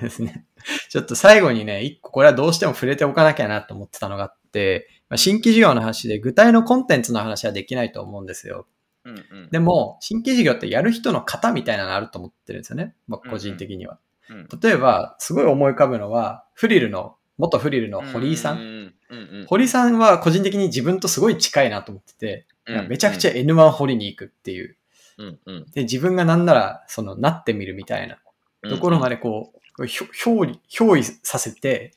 ですね。ちょっと最後にね、一個これはどうしても触れておかなきゃなと思ってたのがあって、まあ新規事業の話で具体のコンテンツの話はできないと思うんですよ。うんうんでも、新規事業ってやる人の型みたいなのあると思ってるんですよね。僕個人的には。うん例えば、すごい思い浮かぶのは、フリルの、元フリルの堀井さ。うんんうんうん堀井さんは個人的に自分とすごい近いなと思ってて、うんめちゃくちゃ N1 掘りに行くっていう。うんうんで、自分がなんなら、その、なってみるみたいなうんところまでこう、憑依、させて、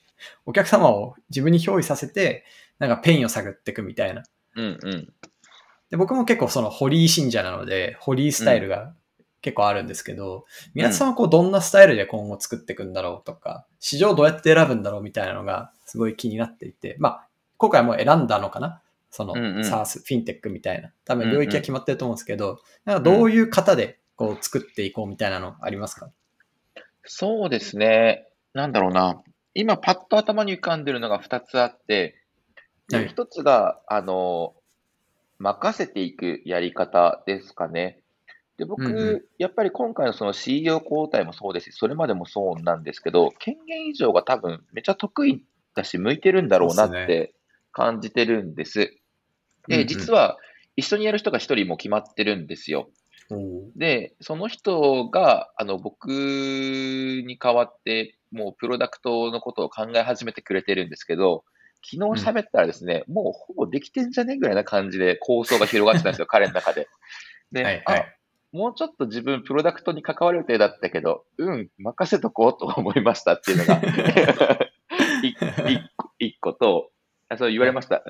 お客様を自分に憑依させて、なんかペインを探っていくみたいな。うんうんで、僕も結構その堀井信者なので、堀井スタイルが結構あるんですけど、皆さんはこうどんなスタイルで今後作っていくんだろうとか、市場どうやって選ぶんだろうみたいなのがすごい気になっていて、まあ、今回もう選んだのかなその、うんうんサース、フィンテックみたいな。多分領域は決まってると思うんですけど、なんかどういう型でこう作っていこうみたいなのありますか？そうですね。なんだろうな。今、パッと頭に浮かんでるのが2つあって、はい1つが、あの、任せていくやり方ですかね。で、僕、うんうやっぱり今回のその CEO 交代もそうですし、それまでもそうなんですけど、権限以上が多分めちゃ得意だし、向いてるんだろうなって感じてるんです。うんうで、ん実は一緒にやる人が1人も決まってるんですよ。で、その人が、あの、僕に代わって、もうプロダクトのことを考え始めてくれてるんですけど、昨日喋ったらですね、もうほぼできてんじゃねぐらいな感じで構想が広がってたんですよ、彼の中で。で、はいはいあ、もうちょっと自分プロダクトに関わる予定だったけど、うん、任せとこうと思いましたっていうのが、い一個一個と、あそう言われました。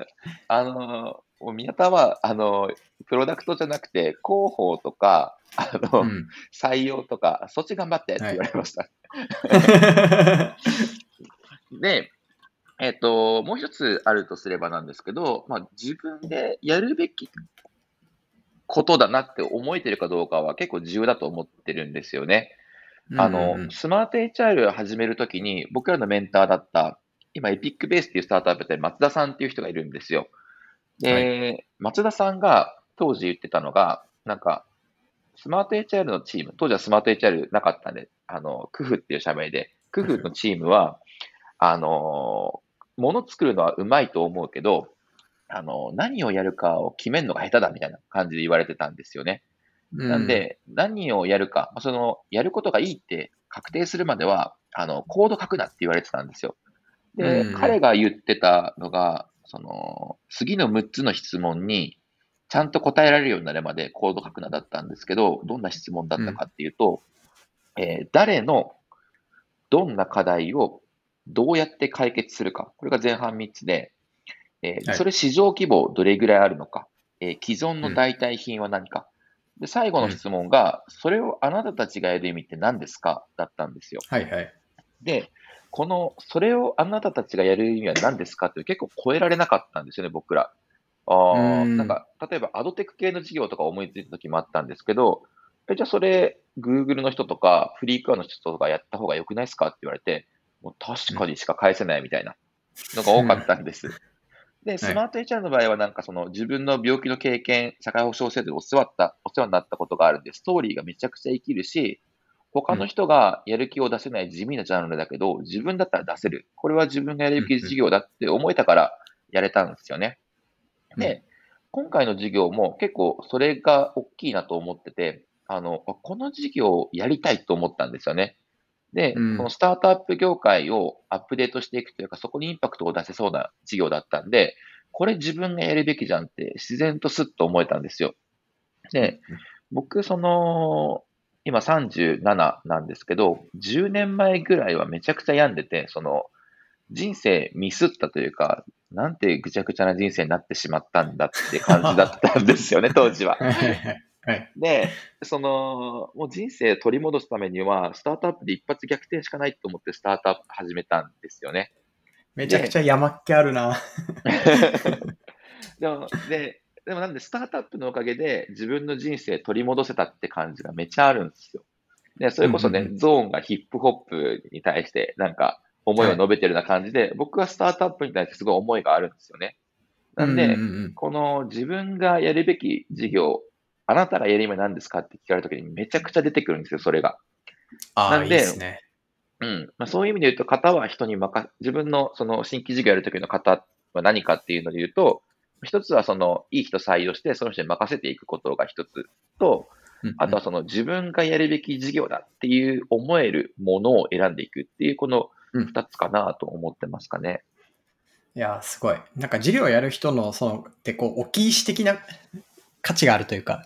あの、宮田は、あの、プロダクトじゃなくて、広報とか、あの、うん採用とか、そっち頑張ってって言われました。で、えっ、と、もう一つあるとすればなんですけど、まあ、自分でやるべきことだなって思えてるかどうかは結構重要だと思ってるんですよね。あの、スマート HR を始めるときに、僕らのメンターだった、今、エピックベースっていうスタートアップで松田さんっていう人がいるんですよ。で、は松田さんが当時言ってたのが、なんか、スマート HR のチーム、当時はスマート HR なかったんで、あの、クフっていう社名で、クフのチームは、あの、もの作るのはうまいと思うけど、あの、何をやるかを決めるのが下手だみたいな感じで言われてたんですよね。なんで、何をやるか、まあその、やることがいいって確定するまでは、あの、コード書くなって言われてたんですよ。で、うん彼が言ってたのが、その、次の6つの質問に、ちゃんと答えられるようになるまでコード書くなだったんですけど、どんな質問だったかっていうと、えー誰の、どんな課題をどうやって解決するか。これが前半3つで、えーはいそれ市場規模どれぐらいあるのか。えー既存の代替品は何か。で、最後の質問が、それをあなたたちがやる意味って何ですか？だったんですよ。はいはい。で、この、それをあなたたちがやる意味は何ですか？って結構超えられなかったんですよね、僕ら。あなんか、例えばアドテク系の事業とか思いついた時もあったんですけど、え、じゃあそれ、Google の人とか、フリークアの人とかやった方が良くないですか？って言われて、もう確かにしか返せないみたいなのが多かったんです。で、スマート HR の場合はなんかその自分の病気の経験、社会保障制度でお世話った、お世話になったことがあるんで、ストーリーがめちゃくちゃ生きるし、他の人がやる気を出せない地味なジャンルだけど、自分だったら出せる。これは自分がやる気事業だって思えたからやれたんですよね。で、今回の授業も結構それが大きいなと思ってて、あの、あこの授業をやりたいと思ったんですよね。で、うんそのスタートアップ業界をアップデートしていくというか、そこにインパクトを出せそうな事業だったんで、これ自分がやるべきじゃんって自然とスッと思えたんですよ。で、僕、その、今37なんですけど、10年前ぐらいはめちゃくちゃ病んでて、その、人生ミスったというか、なんてぐちゃぐちゃな人生になってしまったんだって感じだったんですよね、当時は。はいはいはい。はい。で、その、もう人生取り戻すためには、スタートアップで一発逆転しかないと思ってスタートアップ始めたんですよね。めちゃくちゃ山っ気あるな。でも、で、でもなんで、スタートアップのおかげで自分の人生取り戻せたって感じがめっちゃあるんですよ。で、それこそね、ゾーンがヒップホップに対してなんか思いを述べてるような感じで、僕はスタートアップに対してすごい思いがあるんですよね。なんで、この自分がやるべき事業、あなたがやる意味何ですかって聞かれたときにめちゃくちゃ出てくるんですよ、それが。なんでですね。うん。まあ、そういう意味で言うと、型は人に任自分のその新規事業やるときの型は何かっていうので言うと、一つはその、いい人採用して、その人に任せていくことが一つと、あとはその自分がやるべき事業だっていう思えるものを選んでいくっていう、このうん二つかなと思ってますかね。いや、すごい。なんか授業をやる人の、その、ってこう、置き石的な価値があるというか、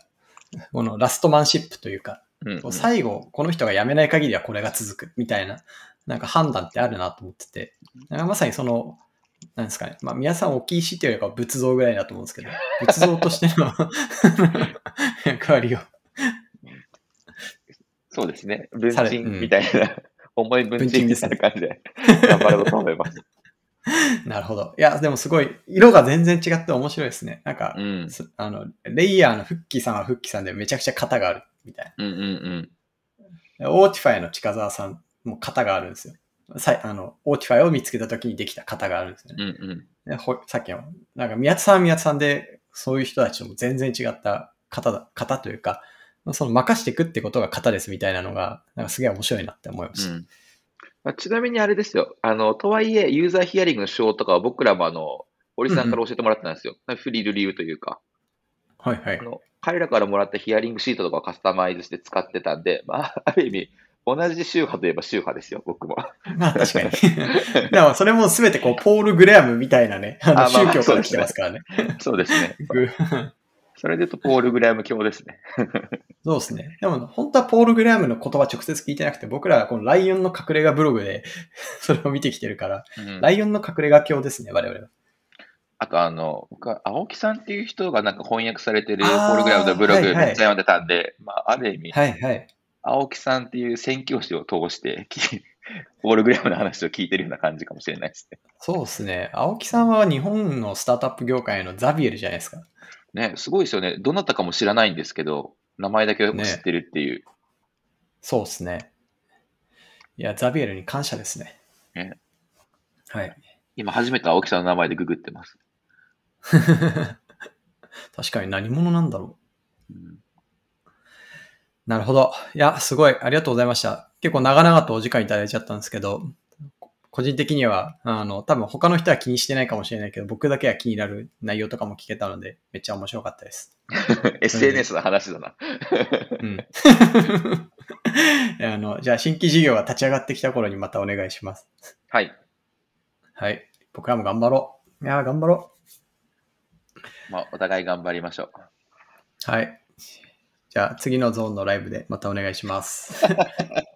このラストマンシップというか、うん、うん最後、この人が辞めない限りはこれが続くみたいな、なんか判断ってあるなと思ってて、まさにその、なんですかね、まあ皆さん置き石っていうよりかは仏像ぐらいだと思うんですけど、仏像としての 役割を。そうですね。文鎮みたいな、重い文鎮みたいな感じで頑張ろうと思います。なるほど。いや、でもすごい、色が全然違って面白いですね。なんか、うん。すあの、レイヤーのフッキーさんはフッキーさんでめちゃくちゃ型があるみたいうんうんな。 Autify の近澤さんも型があるんですよ。さいあの、 Autify を見つけた時にできた型があるんですようん。ね。うんうん。さっきの、なんか宮津さんは宮津さんで、そういう人たちとも全然違った型だ、型というか、その任していくってことが型ですみたいなのが、なんかすげえ面白いなって思いました。うんまあ、ちなみにあれですよ。あの、とはいえ、ユーザーヒアリングの手法とかは僕らもあの、堀井さんから教えてもらったんですよ。フリル流というか。はいはいあ。の、彼らからもらったヒアリングシートとかをカスタマイズして使ってたんで、まあ、ある意味、同じ宗派といえば宗派ですよ、僕も。まあ確かに。でもそれもすべてこう、ポール・グレアムみたいなね、あの宗教から来てますからね。そうですね。ぐそれで言うと、ポール・グラム教ですね。そうですね。でも本当はポール・グレアムの言葉直接聞いてなくて、僕らはこのライオンの隠れ家ブログで それを見てきてるから、うんライオンの隠れ家教ですね、我々は。あと、あの、僕は、青木さんっていう人がなんか翻訳されてるポあーール・グラムのブログはいはいめっちゃ読んでたんで、まあ、ある意味、はいはい。青木さんっていう宣教師を通して、き ポール・グラムの話を聞いてるような感じかもしれないですね。そうですね。青木さんは日本のスタートアップ業界のザビエルじゃないですか。ね、すごいですよね。どなたかも知らないんですけど、名前だけ知ってるっていう。そうですね。いや、ザビエルに感謝ですね。ねはい。今初めて青木さんの名前でググってます。確かに何者なんだろう。うんなるほど。いや、すごい。ありがとうございました。結構長々とお時間いただいちゃったんですけど、個人的には、あの、多分他の人は気にしてないかもしれないけど、僕だけは気になる内容とかも聞けたので、めっちゃ面白かったです。SNS の話だな。うん。あの、じゃあ、新規事業が立ち上がってきた頃にまたお願いします。はい。はい。僕らも頑張ろう。いやー、頑張ろまあ、お互い頑張りましょう。う。はい。じゃあ、次のゾーンのライブでまたお願いします。